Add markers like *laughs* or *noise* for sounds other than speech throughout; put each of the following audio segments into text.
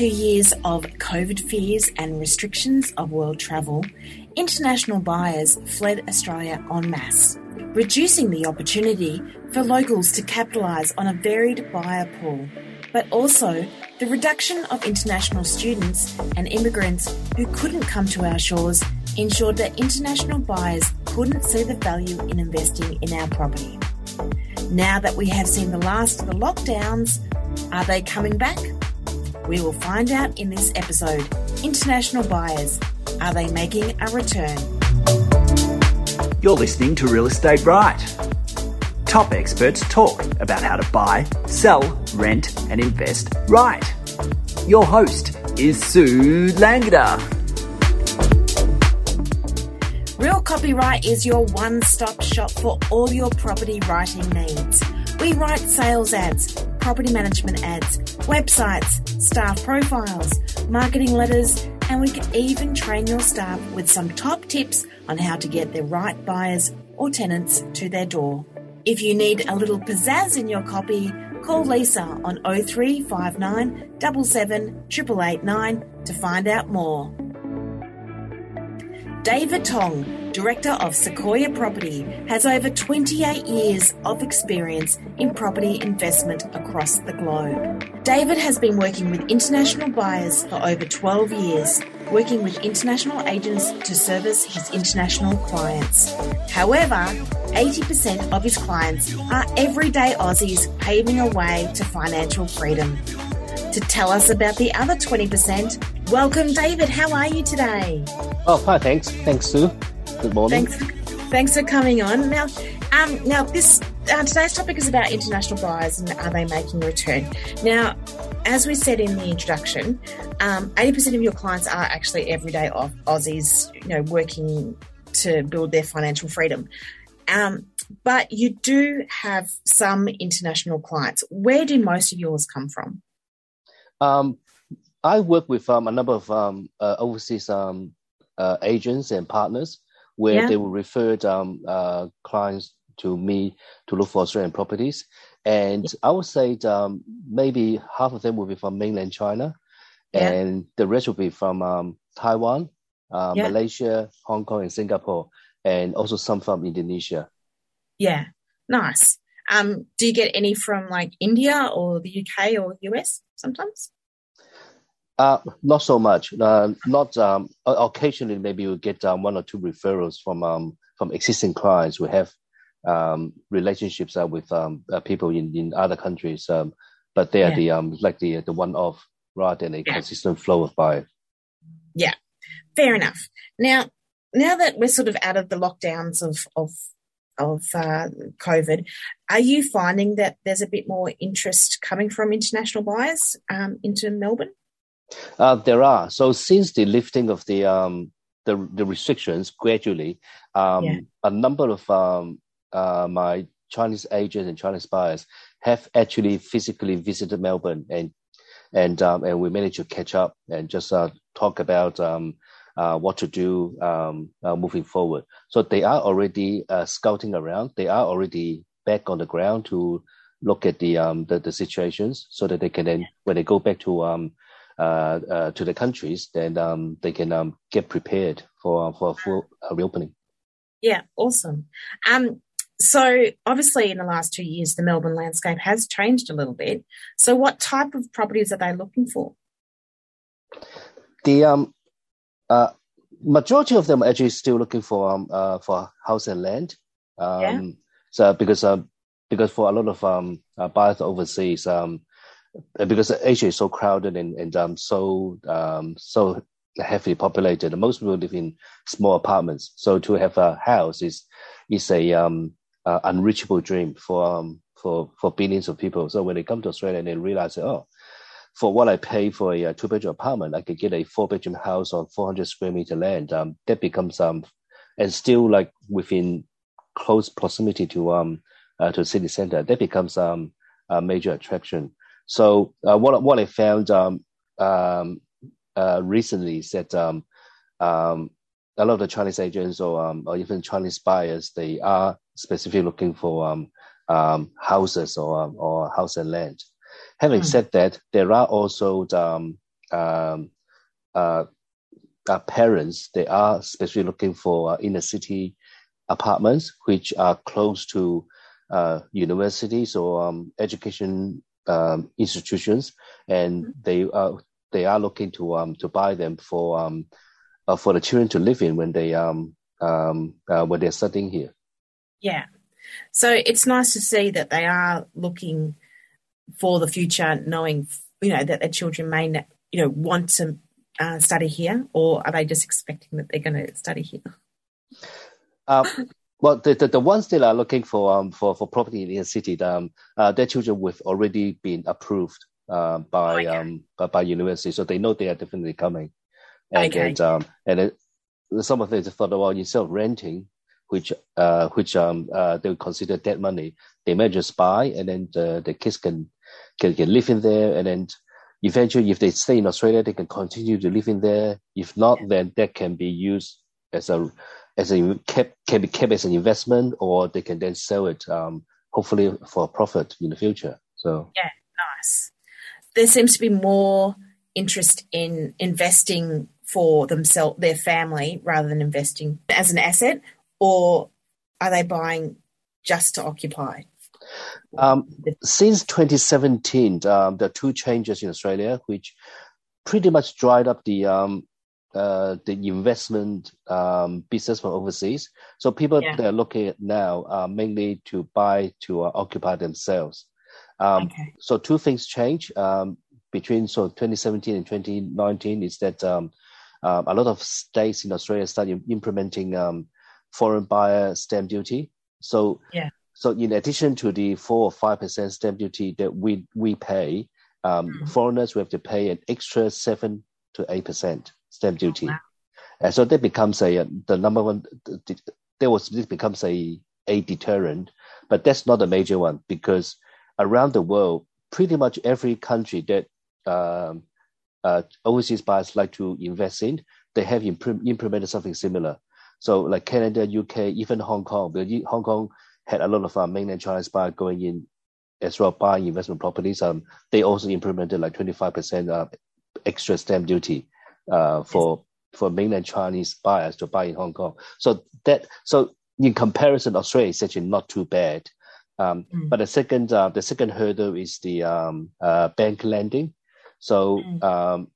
two years of COVID fears and restrictions of world travel, international buyers fled Australia en masse, reducing the opportunity for locals to capitalise on a varied buyer pool. But also, the reduction of international students and immigrants who couldn't come to our shores ensured that international buyers couldn't see the value in investing in our property. Now that we have seen the last of the lockdowns, are they coming back? We will find out in this episode. International buyers, are they making a return? You're listening to Real Estate Right. Top experts talk about how to buy, sell, rent, and invest right. Your host is Sue Langda. Real Copyright is your one stop shop for all your property writing needs. We write sales ads, property management ads, websites, staff profiles, marketing letters, and we can even train your staff with some top tips on how to get the right buyers or tenants to their door. If you need a little pizzazz in your copy, call Lisa on 0359 77 to find out more. David Tong, Director of Secoya Property, has over 28 years of experience in property investment across the globe. David has been working with international buyers for over 12 years, working with international agents to service his international clients. However, 80% of his clients are everyday Aussies paving a way to financial freedom. To tell us about the other 20%, welcome David. How are you today? Oh, hi, thanks. Thanks, Sue. Good morning. Thanks, thanks for coming on. Now, um, now this uh, today's topic is about international buyers and are they making a return? Now, as we said in the introduction, um, 80% of your clients are actually everyday Aussies, you know, working to build their financial freedom. Um, but you do have some international clients. Where do most of yours come from? Um, I work with um, a number of um, uh, overseas um, uh, agents and partners where yeah. they will refer um, uh, clients to me to look for Australian properties. And yeah. I would say um, maybe half of them will be from mainland China, yeah. and the rest will be from um, Taiwan, uh, Malaysia, Hong Kong, and Singapore, and also some from Indonesia. Yeah, nice. Um, do you get any from like India or the UK or US sometimes? Uh, not so much. Uh, not um, occasionally, maybe we get um, one or two referrals from um, from existing clients who have um, relationships uh, with um, uh, people in, in other countries, um, but they are yeah. the um, like the the one off rather than a yeah. consistent flow of buy. Yeah, fair enough. Now, now that we're sort of out of the lockdowns of of of uh, COVID, are you finding that there's a bit more interest coming from international buyers um, into Melbourne? Uh, there are. So since the lifting of the um, the, the restrictions gradually, um, yeah. a number of um, uh, my Chinese agents and Chinese buyers have actually physically visited Melbourne and and um, and we managed to catch up and just uh, talk about um, uh, what to do um, uh, moving forward. So they are already uh, scouting around. They are already back on the ground to look at the um, the, the situations so that they can then when they go back to um, to the countries, then um, they can um, get prepared for for full uh, reopening. Yeah, awesome. Um, so obviously, in the last two years, the Melbourne landscape has changed a little bit. So, what type of properties are they looking for? The um, uh, majority of them are actually still looking for um, uh, for house and land. Um, yeah. So because um, because for a lot of um, uh, buyers overseas, um, because Asia is so crowded and, and um, so um, so heavily populated, most people live in small apartments. So to have a house is is a um, uh, unreachable dream for um, for for billions of people. So when they come to Australia and they realize, oh, for what I pay for a, a two bedroom apartment, I could get a four bedroom house on 400 square meter land. Um, that becomes um, and still like within close proximity to um uh, to city center, that becomes um a major attraction. So uh, what what I found um, um, uh, recently is that um, um, a lot of the Chinese agents or um, or even Chinese buyers they are specifically looking for um, um, houses or or house and land. Having mm. said that, there are also um, uh, uh, parents they are especially looking for uh, inner city apartments which are close to uh, universities or um, education um, institutions, and mm-hmm. they are they are looking to um to buy them for um uh, for the children to live in when they um um uh, when they're studying here. Yeah, so it's nice to see that they are looking for the future, knowing you know that their children may you know want to uh, study here, or are they just expecting that they're going to study here? Um, *laughs* well, the, the, the, ones that are looking for um for, for property in the city, um, uh, their children have already been approved uh, by okay. um by, by university, so they know they are definitely coming. And okay. and um and it, some of them thought, well, instead of renting, which uh which um uh they would consider dead money, they may just buy, and then the the kids can can, can live in there, and then eventually, if they stay in Australia, they can continue to live in there. If not, yeah. then that can be used as a as a kept, can be kept as an investment, or they can then sell it, um, hopefully for a profit in the future. So yeah, nice. There seems to be more interest in investing for themselves, their family, rather than investing as an asset, or are they buying just to occupy? Um, since 2017, um, there are two changes in Australia, which pretty much dried up the um, uh, the investment um, business from overseas. So people yeah. they're looking at now uh, mainly to buy to uh, occupy themselves. Um, okay. So two things change um, between so 2017 and 2019 is that um, uh, a lot of states in Australia started implementing um, foreign buyer stamp duty. So yeah. So in addition to the four or five percent stamp duty that we we pay, um, mm-hmm. foreigners will have to pay an extra seven to eight percent stamp oh, duty. Oh, wow. And so that becomes a the number one. There was this becomes a a deterrent, but that's not a major one because around the world, pretty much every country that um, uh, overseas buyers like to invest in, they have imp- implemented something similar. So like Canada, UK, even Hong Kong, because Hong Kong had a lot of uh, mainland Chinese buyers going in as well buying investment properties. Um, they also implemented like 25% uh, extra stamp duty uh, for for mainland Chinese buyers to buy in Hong Kong. So that so in comparison, Australia is actually not too bad. Um, mm. But the second uh, the second hurdle is the um, uh, bank lending. So mm. um,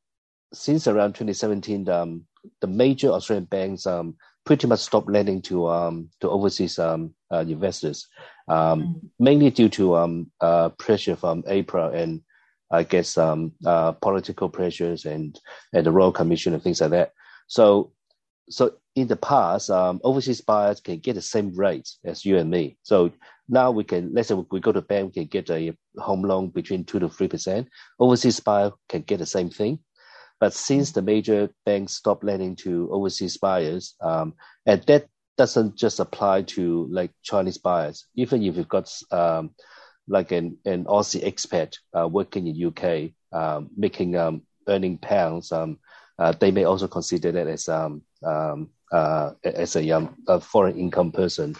since around 2017, um, the major Australian banks um, pretty much stopped lending to um, to overseas um, uh, investors, um, mm. mainly due to um, uh, pressure from APRA and I guess um, uh, political pressures and and the Royal Commission and things like that. So so in the past, um, overseas buyers can get the same rates as you and me. So now we can let's say we go to bank, we can get a home loan between two to three percent. Overseas buyer can get the same thing. But since the major banks stopped lending to overseas buyers, um, and that doesn't just apply to like Chinese buyers. Even if you've got um, like an, an Aussie expat uh, working in UK, um, making um, earning pounds, um, uh, they may also consider that as um, um, uh, as a, um, a foreign income person,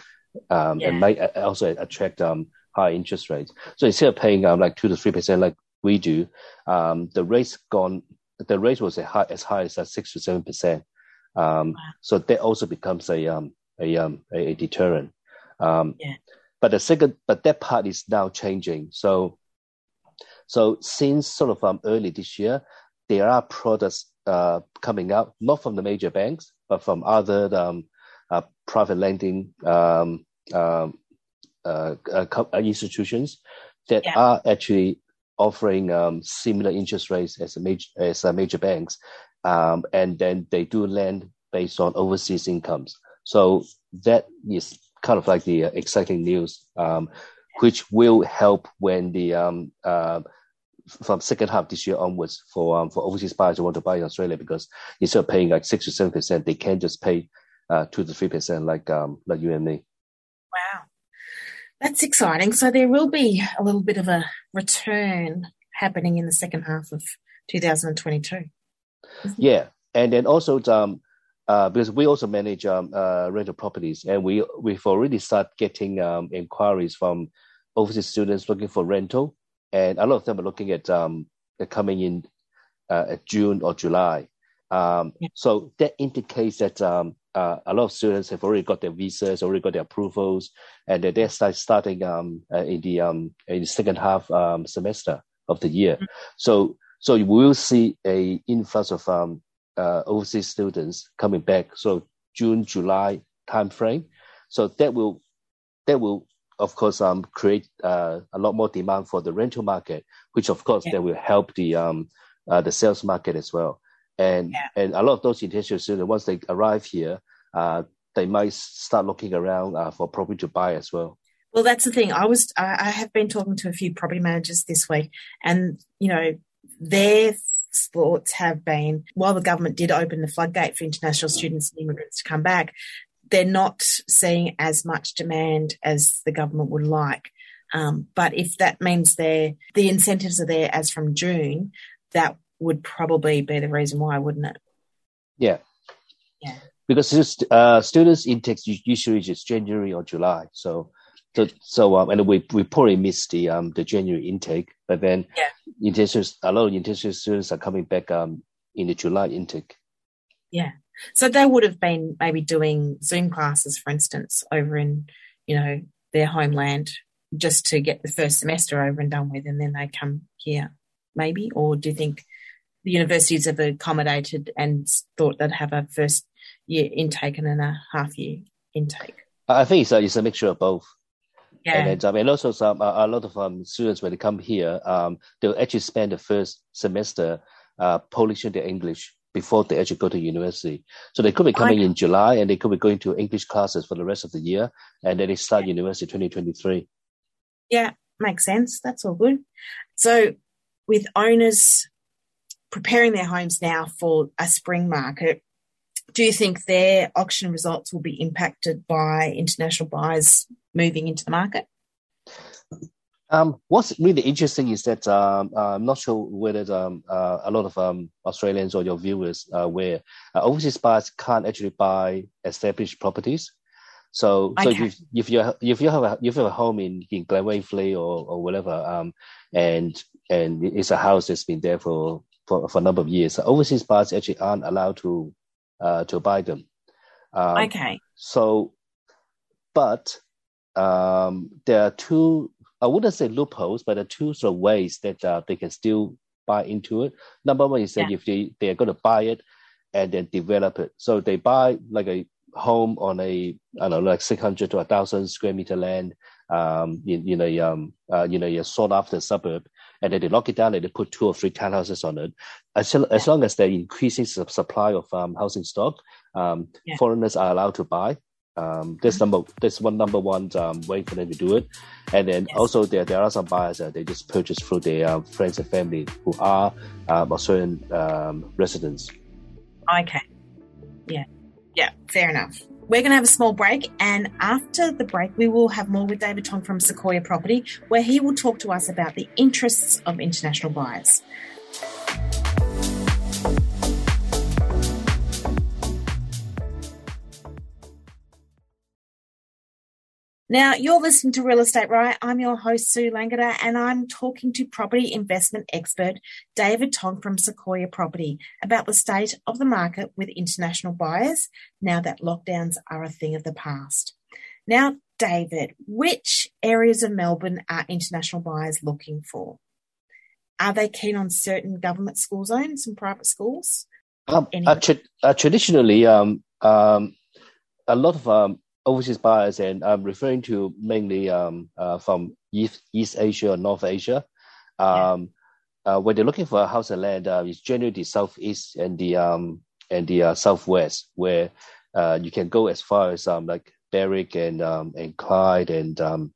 um, yeah. and might also attract um, high interest rates. So instead of paying um, like two to three percent like we do, um, the rates gone the rate was high, as high as six to seven percent. Um, wow. So that also becomes a um, a, um, a, a deterrent. Um, yeah. But the second, but that part is now changing. So, so since sort of um, early this year, there are products uh, coming out, not from the major banks, but from other um, uh, private lending um, um, uh, uh, institutions that yeah. are actually offering um, similar interest rates as major as major banks, um, and then they do lend based on overseas incomes. So that is kind of like the uh, exciting news, um, which will help when the um, uh, from second half this year onwards for um, for overseas buyers who want to buy in Australia because instead of paying like six to seven percent, they can just pay uh, two to three percent like um, like you and me. Wow. That's exciting. So there will be a little bit of a return happening in the second half of 2022. Yeah, and then also um, uh, because we also manage um, uh, rental properties, and we we've already started getting um, inquiries from overseas students looking for rental, and a lot of them are looking at um, coming in uh, June or July. Um, yeah. So that indicates that um, uh, a lot of students have already got their visas, already got their approvals, and they're, they're start, starting um, uh, in the um, in the second half um, semester of the year. Mm-hmm. So so you will see a influx of um, uh, overseas students coming back. So June July timeframe. So that will that will of course um, create uh, a lot more demand for the rental market, which of course yeah. that will help the um, uh, the sales market as well. And yeah. and a lot of those international students, once they arrive here, uh, they might start looking around uh, for property to buy as well. Well, that's the thing. I was I have been talking to a few property managers this week, and you know their thoughts have been while the government did open the floodgate for international students and immigrants to come back, they're not seeing as much demand as the government would like. Um, but if that means they the incentives are there as from June, that would probably be the reason why, wouldn't it? Yeah. Yeah. Because uh, students intake usually is January or July, so so, so um, and we we probably missed the um the January intake, but then yeah. intentional a lot of intentional students are coming back um in the July intake. Yeah, so they would have been maybe doing Zoom classes, for instance, over in you know their homeland just to get the first semester over and done with, and then they come here, maybe. Or do you think the universities have accommodated and thought they'd have a first year intake and then a half year intake? I think it's a, it's a mixture of both. Yeah. And, um, and also some a lot of um, students when they come here, um, they'll actually spend the first semester uh, polishing their English before they actually go to university. So they could be coming in July and they could be going to English classes for the rest of the year, and then they start yeah. university 2023. Yeah, makes sense. That's all good. So with owners preparing their homes now for a spring market, do you think their auction results will be impacted by international buyers moving into the market? Um, what's really interesting is that um, uh, I'm not sure whether um, uh, a lot of um, Australians or your viewers are aware uh, overseas buyers can't actually buy established properties. So, so if, if you if you have a if you have a home in in Glen Waverley or or whatever, um, and and it's a house that's been there for for, for a number of years, overseas buyers actually aren't allowed to uh, to buy them. Um, okay. So, but um, there are two, I wouldn't say loopholes, but there are two sort of ways that uh, they can still buy into it. Number one is that yeah. if they, they are going to buy it and then develop it. So they buy like a home on a, I don't know, like 600 to 1,000 square meter land um, in, in a, um, uh, you know, a sought after suburb. And then they lock it down and they put two or three townhouses on it. As, as long as they're increasing the supply of um, housing stock, um, yeah. foreigners are allowed to buy. Um, this number, this one number one um, way for them to do it, and then yes. also there there are some buyers that they just purchase through their um, friends and family who are um, Australian um, residents. Okay, yeah, yeah, fair enough. We're going to have a small break, and after the break, we will have more with David Tong from Secoya Property, where he will talk to us about the interests of international buyers. Now, you're listening to Real Estate Right. I'm your host, Sue Langada, and I'm talking to property investment expert David Tong from Secoya Property about the state of the market with international buyers now that lockdowns are a thing of the past. Now, David, which areas of Melbourne are international buyers looking for? Are they keen on certain government school zones and private schools? Um, uh, tra- uh, traditionally, um, um, a lot of um, overseas buyers, and I'm referring to mainly um, uh, from East, East Asia or North Asia. Um, yeah. uh, when they're looking for a house and land, uh, it's generally the southeast and the um, and the uh, southwest, where uh, you can go as far as um, like Berwick and um, and Clyde and um,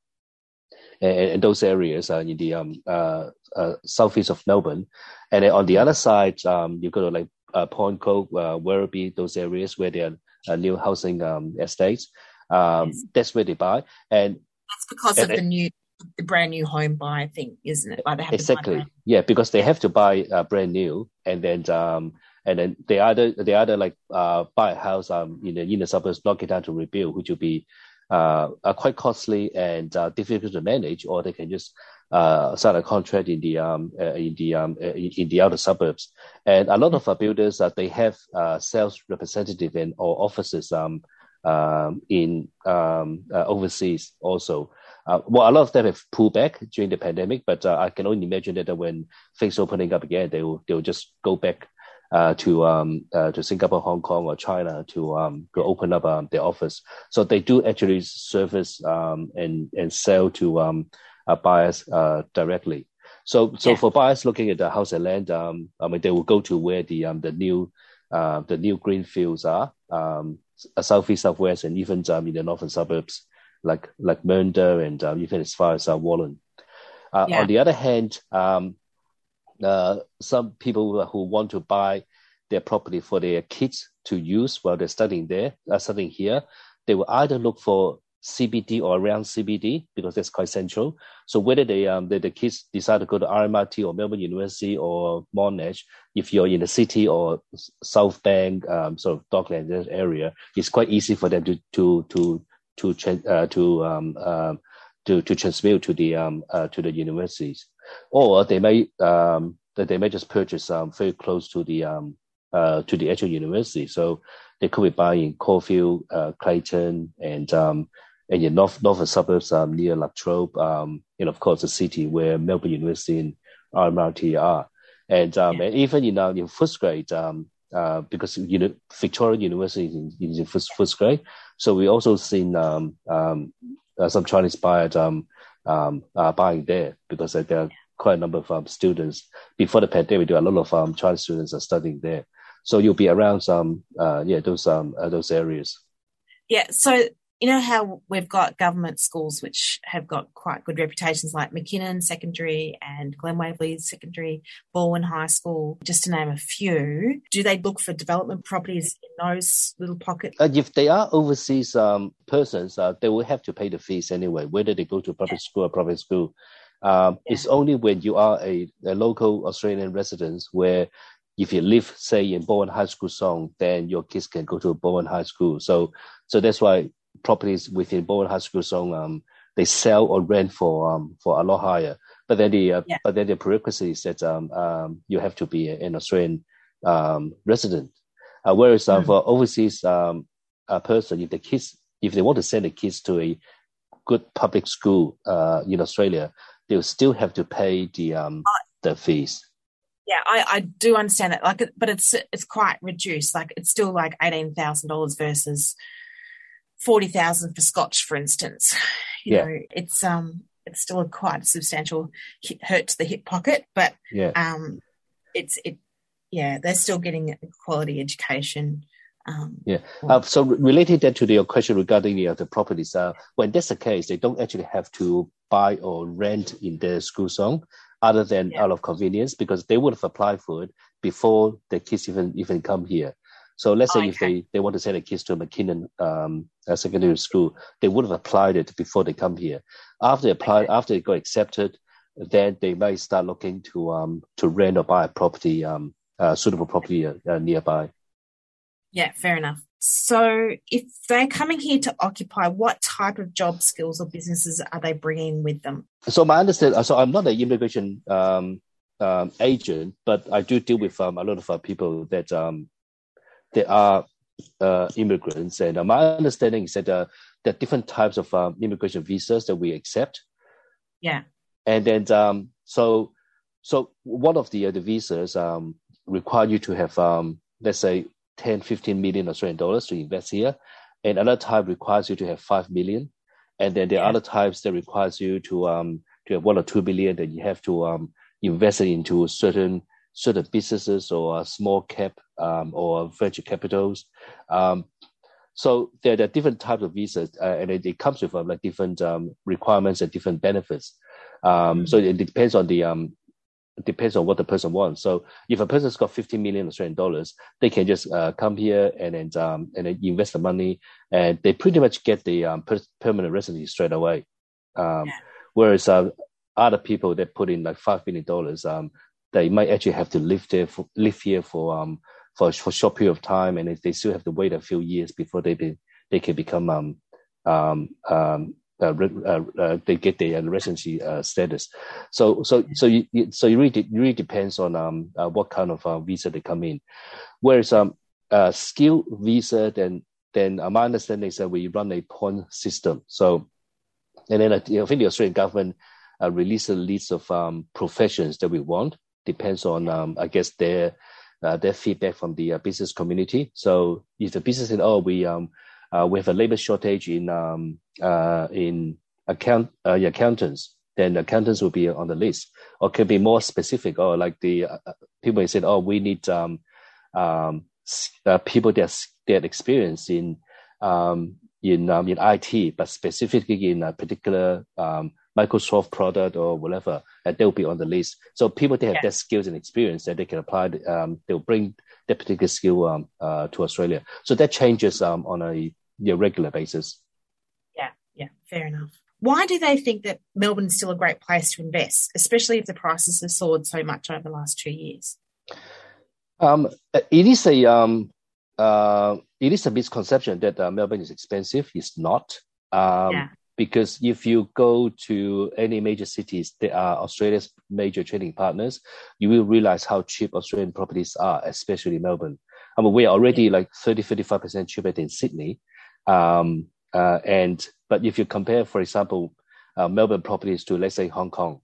and, and those areas uh, in the um, uh, uh, southeast of Melbourne. And then on the other side, um, you go to like uh, Point Cook, uh, Werribee, those areas where there are uh, new housing um, estates. Um, yes. That's where they buy, and that's because and, of the new, the brand new home buy thing, isn't it? Like exactly, yeah, because they have to buy uh, brand new, and then um, and then they either the either like uh, buy a house um in the in the suburbs, knock it down to rebuild, which will be uh, quite costly and uh, difficult to manage, or they can just uh, sign a contract in the um, uh, in the um, uh, in the outer suburbs, and a lot of uh, builders uh, they have uh, sales representative and or offices um, um, in um, uh, overseas also. Uh, well, a lot of them have pulled back during the pandemic, but uh, I can only imagine that when things opening up again, they will they will just go back uh, to um, uh, to Singapore, Hong Kong, or China to um, to open up um, their office. So they do actually service um, and and sell to um, uh, buyers uh, directly. So so yeah. for buyers looking at the house and land, um, I mean they will go to where the um, the new uh, the new green fields are, um, southeast, southwest, and even um, in the northern suburbs like like Mernda and um, even as far as uh, Wallan. Uh, yeah. On the other hand, um, uh, some people who want to buy their property for their kids to use while they're studying there, uh, studying here, they will either look for CBD or around CBD because that's quite central. So whether they um the, the kids decide to go to RMIT or Melbourne University or Monash, if you're in the city or South Bank, um, sort of Docklands area, it's quite easy for them to to to to uh, to um, uh, to to transmit to the um, uh, to the universities, or they may um, they may just purchase um, very close to the um, uh, to the actual university. So they could be buying Caulfield, uh, Clayton, and um, and in north northern suburbs um, near Latrobe, um, and of course the city where Melbourne University and RMIT are, and um, yeah. and even in uh, in Footscray, um, uh, because you know Victoria University is in, is in first Footscray, so we also seen um, um, uh, some Chinese buyers um, um, uh, buying there because uh, there are quite a number of um, students before the pandemic. There are a lot of um, Chinese students are studying there, so you'll be around some uh, yeah those um uh, those areas. Yeah, so you know how we've got government schools which have got quite good reputations like McKinnon Secondary and Glen Waverley Secondary, Balwyn High School, just to name a few. Do they look for development properties in those little pockets? Uh, if they are overseas um, persons, uh, they will have to pay the fees anyway, whether they go to public yeah. school or private school. Um, yeah. It's only when you are a, a local Australian resident where if you live, say, in Balwyn High School zone, then your kids can go to Balwyn High School. So, so that's why properties within Balwyn High School zone, um, they sell or rent for um, for a lot higher. But then the uh, yeah. but then the prerequisite is that um, um, you have to be an Australian um, resident. Uh, whereas uh, mm. for overseas um, a person, if the kids if they want to send the kids to a good public school uh, in Australia, they will still have to pay the um, the fees. Yeah, I, I do understand that. Like, but it's it's quite reduced. Like, it's still like eighteen thousand dollars versus forty thousand for Scotch, for instance. *sighs* You yeah. know, it's um it's still a quite substantial hit, hurt to the hip pocket, but yeah. um it's it yeah they're still getting a quality education. Um, yeah. Uh, so related then to your question regarding the, uh, the properties, uh, when that's the case, they don't actually have to buy or rent in the school zone, other than yeah. out of convenience, because they would have applied for it before the kids even even come here. So let's say okay. if they, they want to send a kids to a McKinnon um, a secondary school, they would have applied it before they come here. After they apply, okay. after they got accepted, then they might start looking to um to rent or buy a property um uh, suitable property uh, uh, nearby. Yeah, fair enough. So if they're coming here to occupy, what type of job skills or businesses are they bringing with them? So my understanding, so I'm not an immigration um, um, agent, but I do deal with um, a lot of uh, people that um, there are uh, immigrants, and uh, my understanding is that uh, there are different types of um, immigration visas that we accept. Yeah. And then, um, so, so one of the uh, the visas um, require you to have, um, let's say, 10, 15 million Australian dollars to invest here, and another type requires you to have five million, and then there are yeah. other types that requires you to um to have one or two billion that you have to um invest into certain certain businesses or small cap um, or venture capitals. Um, so there, there, are different types of visas, uh, and it, it, comes with um, like different um, requirements and different benefits. Um, so it depends on the um, depends on what the person wants. So if a person's got 50 million Australian dollars, they can just uh, come here and then um, and invest the money, and they pretty much get the um, per- permanent residency straight away. Um, yeah. Whereas uh, other people that put in like five million dollars, um, they might actually have to live there for live here for um for for short period of time, and they still have to wait a few years before they be, they can become um um um uh, uh, uh, they get their residency status. So so so you, so it really really depends on um what kind of visa they come in. Whereas um uh, skill visa, then then my understanding is that we run a point system. So and then I think the Australian government uh, release a list of um, professions that we want. Depends on um, I guess their uh, their feedback from the uh, business community. So if the business said, "Oh, we um uh, we have a labor shortage in um uh in account uh, accountants," then accountants will be on the list. Or can be more specific, or like the uh, people said, "Oh, we need um um people that that experience in um in um, in IT, but specifically in a particular um, Microsoft product or whatever, and they'll be on the list. So people they have yeah. that skills and experience that they can apply, um, they'll bring that particular skill um, uh, to Australia. So that changes um, on a regular basis. Yeah, yeah, fair enough. Why do they think that Melbourne is still a great place to invest, especially if the prices have soared so much over the last two years? Um, it is a um, uh, it is a misconception that uh, Melbourne is expensive. It's not. Um, yeah because if you go to any major cities that are Australia's major trading partners, you will realize how cheap Australian properties are, especially Melbourne. I mean, we're already like 30, 35% cheaper than Sydney. Um, uh, and, but if you compare, for example, uh, Melbourne properties to, let's say, Hong Kong,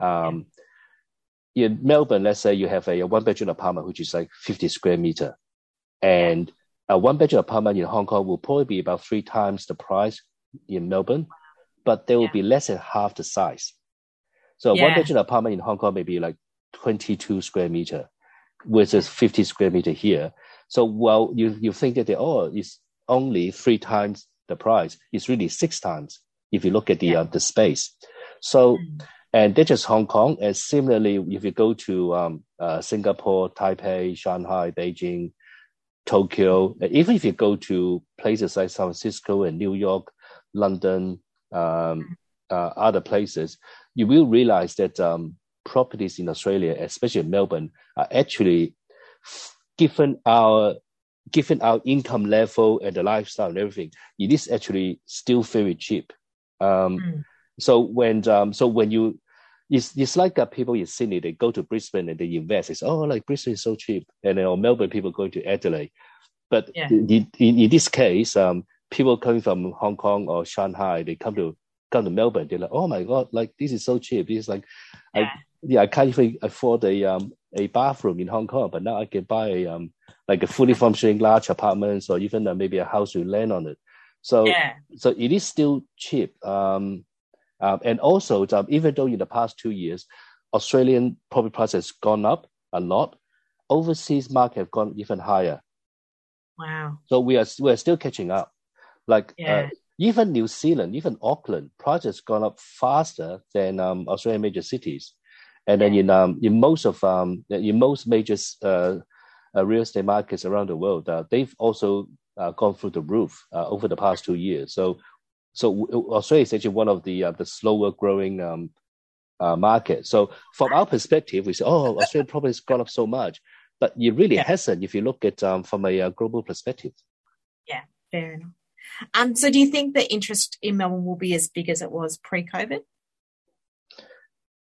um, in Melbourne, let's say you have a, a one bedroom apartment, which is like 50 square meter. And a one bedroom apartment in Hong Kong will probably be about three times the price in Melbourne, but they will yeah. be less than half the size. So yeah. one bedroom apartment in Hong Kong may be like 22 square meter, versus 50 square meter here. So while you, you think that they, oh, it's only three times the price, it's really six times if you look at the yeah. uh, the space. So, mm. and that's just Hong Kong. And similarly, if you go to um, uh, Singapore, Taipei, Shanghai, Beijing, Tokyo, even if you go to places like San Francisco and New York, London, um, uh, other places, you will realize that um, properties in Australia, especially in Melbourne, are actually given our given our income level and the lifestyle and everything, it is actually still very cheap. Um, mm. So when um, so when you it's, it's like uh, people in Sydney, they go to Brisbane and they invest. It's, oh, like Brisbane is so cheap. And then, or Melbourne, people going to Adelaide. But yeah. in, in, in, this case, um, people coming from Hong Kong or Shanghai, they come to come to Melbourne. They're like, oh my god, like this is so cheap. This is like, yeah. I yeah, I can't even afford a um a bathroom in Hong Kong, but now I can buy a um like a fully functioning large apartments or even uh, maybe a house with land on it. So yeah. so it is still cheap. Um, um and also um, even though in the past two years, Australian property prices has gone up a lot, overseas market have gone even higher. Wow. So we are we are still catching up. Like uh, yeah. uh, even New Zealand, even Auckland, projects gone up faster than um, Australian major cities. And then in um, in most of um, in most major uh, uh, real estate markets around the world, uh, they've also uh, gone through the roof uh, over the past two years. So so Australia is actually one of the the slower growing um, markets. So from our perspective, we say, oh, Australia probably has gone up so much, but it really yeah. hasn't if you look at um, from a global perspective. Yeah, fair enough. Um, so do you think the interest in Melbourne will be as big as it was pre-COVID?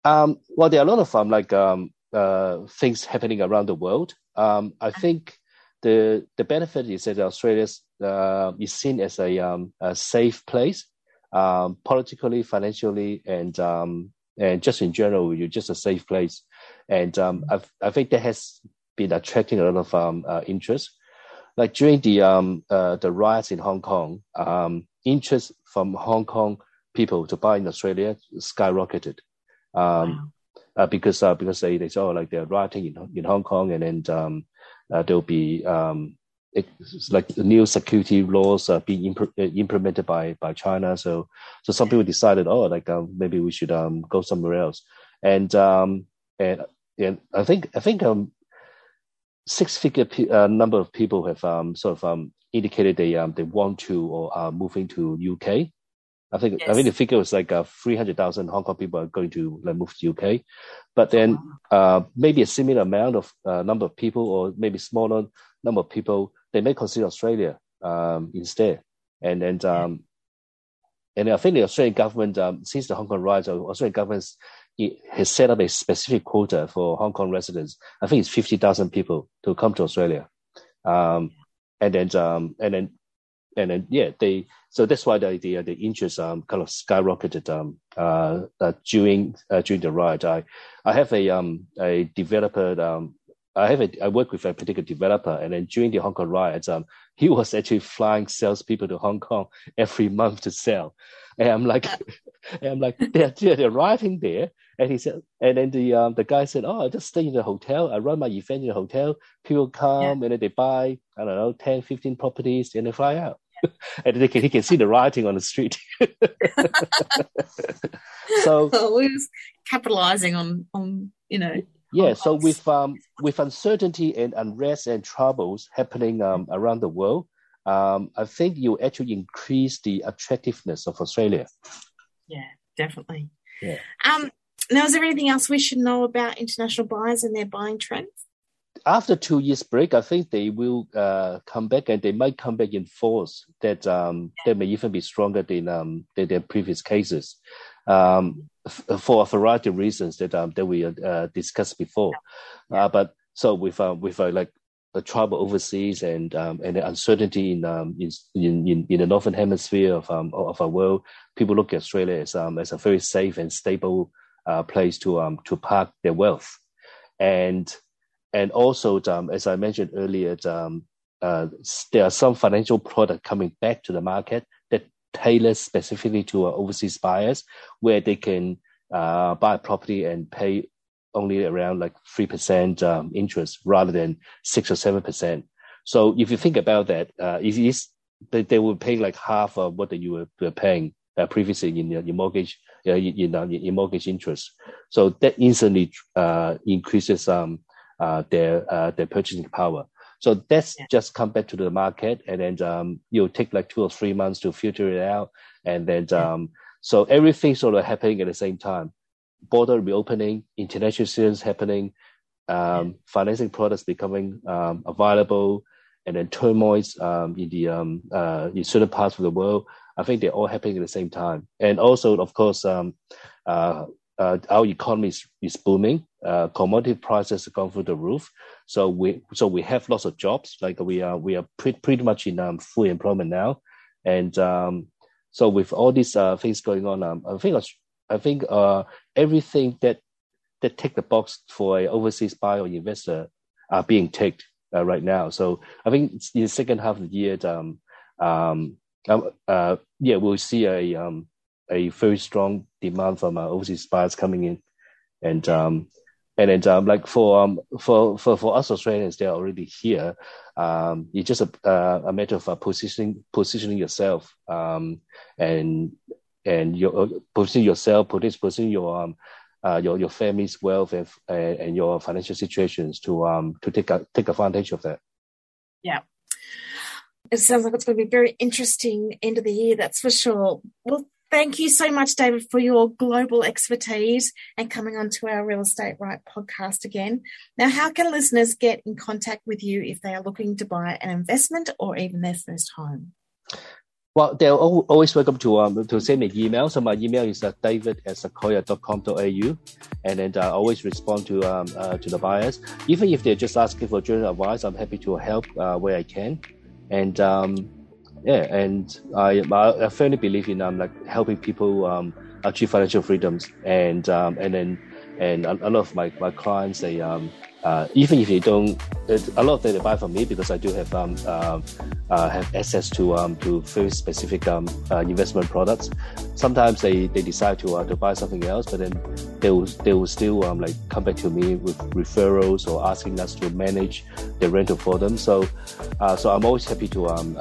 Um, well, there are a lot of um, like um, uh, things happening around the world. Um, I think the the benefit is that Australia uh, is seen as a, um, a safe place, um, politically, financially, and um, and just in general, you're just a safe place. And um, I I think that has been attracting a lot of um, uh, interest like during the um uh, the riots in Hong Kong, um, interest from Hong Kong people to buy in Australia skyrocketed. Um, wow. uh, because uh, because they, they saw like they're rioting in in Hong Kong and then um, uh, there'll be um, it's like new security laws uh, being imp- uh, implemented by by China. So so some people decided, oh, like um, maybe we should um, go somewhere else. And um, and and I think I think um, six-figure uh, number of people have um, sort of um, indicated they um, they want to or are moving to UK. I think yes. I think the figure was like uh, three hundred thousand Hong Kong people are going to like, move to UK, but then uh, maybe a similar amount of uh, number of people or maybe smaller number of people they may consider Australia um, instead, and and um, and I think the Australian government, um, since the Hong Kong riots, Australian government has set up a specific quota for Hong Kong residents. I think it's fifty thousand people to come to Australia, um, and then um, and then and then yeah, they so that's why the the, the interest um kind of skyrocketed um uh, uh during uh, during the riot. I I have a um a developer um I have a I work with a particular developer, and then during the Hong Kong riots, um he was actually flying salespeople to Hong Kong every month to sell, and I'm like, *laughs* and I'm like they're they're rioting there, and he said, and then the um the guy said, oh I just stay in the hotel, I run my event in the hotel, people come yeah. and then they buy I don't know 10, 15 properties and they fly out. *laughs* and they can, he can see the writing on the street. *laughs* so he was capitalizing on on you know. Yeah, so with um with uncertainty and unrest and troubles happening um around the world, um I think you actually increase the attractiveness of Australia. Yeah, definitely. Yeah. Um. Now, is there anything else we should know about international buyers and their buying trends? after two years break, I think they will uh, come back and they might come back in force that um, that may even be stronger than um, than their previous cases um, for a variety of reasons that um, that we uh, discussed before. Uh, but so with uh, with uh, like the trouble overseas and um, and the uncertainty in, um, in in in the northern hemisphere of um, of our world, people look at Australia as um, as a very safe and stable uh, place to um to park their wealth, and and also, um, as I mentioned earlier, um, uh, there are some financial product coming back to the market that tailor specifically to uh, overseas buyers, where they can uh, buy a property and pay only around like three percent um, interest rather than six or seven percent. So if you think about that, uh, it is they, they will pay like half of what you were, paying uh, previously in your, your mortgage, uh, you know, your, your mortgage interest. So that instantly uh, increases um, uh, their uh, their purchasing power. So that's yeah. just come back to the market, and then um, you'll take like two or three months to filter it out, and then yeah. um, so everything sort of happening at the same time. Border reopening, international students happening, um, financing products becoming um, available, and then turmoils um, in the um, uh, in certain parts of the world. I think they're all happening at the same time, and also, of course, um, uh, uh, our economy is, is booming. Uh, commodity prices have gone through the roof. So we so we have lots of jobs. Like we are we are pretty pretty much in um, full employment now, and um, so with all these uh, things going on, um, I think I think uh, everything that that take the box for an overseas buyer or investor are being ticked uh, right now. So I think in the second half of the year, um, um, um uh, yeah, we'll see a um, a very strong demand from uh, overseas buyers coming in, and um, and then um, like for um for for for us Australians, they're already here. Um, it's just a uh, a matter of uh, positioning positioning yourself um and and your uh, yourself, positioning your um uh, your your family's wealth and, and, and your financial situations to um to take a, take advantage of that. Yeah. It sounds like it's going to be a very interesting end of the year, that's for sure. Well, Thank you so much, David, for your global expertise and coming onto our Real Estate Right podcast again. Now, how can listeners get in contact with you if they are looking to buy an investment or even their first home? Well, they're always welcome to um, to send me email. So my email is uh, david at secoya.com.au. And then uh, I always respond to um, uh, to the buyers. Even if they're just asking for general advice, I'm happy to help uh, where I can. And um, yeah, and I I firmly believe in um like helping people um achieve financial freedoms, and um and then and a, a lot of my, my clients they um uh, even if they don't, a lot of them they buy from me because I do have um, uh, uh, have access to um, to very specific um, uh, investment products. Sometimes they, they decide to uh, to buy something else, but then they will they will still um, like come back to me with referrals or asking us to manage the rental for them. So uh, so I'm always happy to um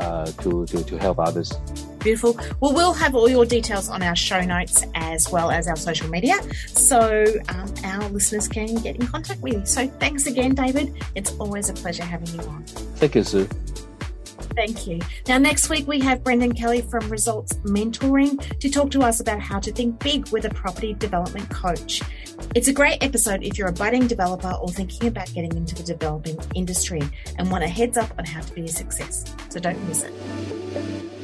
to, to to help others. Beautiful. Well, we'll have all your details on our show notes as well as our social media, so um, our listeners can get in contact with you. So thanks again, David. It's always a pleasure having you on. Thank you, Sue. Thank you. Now, next week we have Brendan Kelly from Results Mentoring to talk to us about how to think big with a property development coach. It's a great episode if you're a budding developer or thinking about getting into the developing industry and want a heads up on how to be a success. So don't miss it.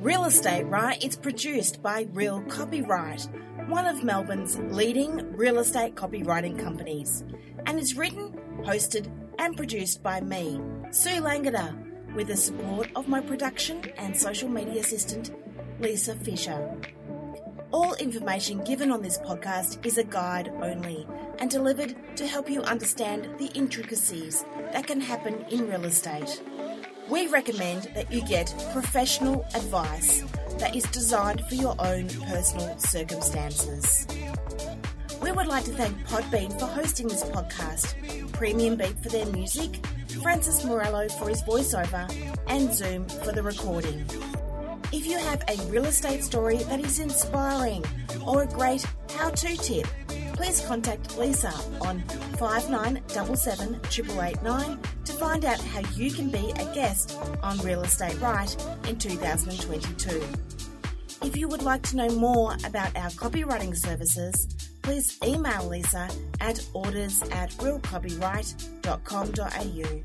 Real Estate Right is produced by Real Copyright, one of Melbourne's leading real estate copywriting companies, and is written, hosted, and produced by me, Sue Langada, with the support of my production and social media assistant, Lisa Fisher. All information given on this podcast is a guide only and delivered to help you understand the intricacies that can happen in real estate. We recommend that you get professional advice that is designed for your own personal circumstances. We would like to thank Podbean for hosting this podcast, Premium Beat for their music, Francis Morello for his voiceover, and Zoom for the recording. If you have a real estate story that is inspiring or a great how to tip, please contact Lisa on 5977 to find out how you can be a guest on Real Estate Right in 2022. If you would like to know more about our copywriting services, please email Lisa at orders at realcopyright.com.au.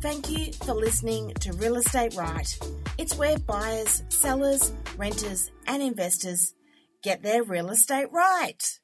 Thank you for listening to Real Estate Right. It's where buyers, sellers, renters, and investors get their real estate right.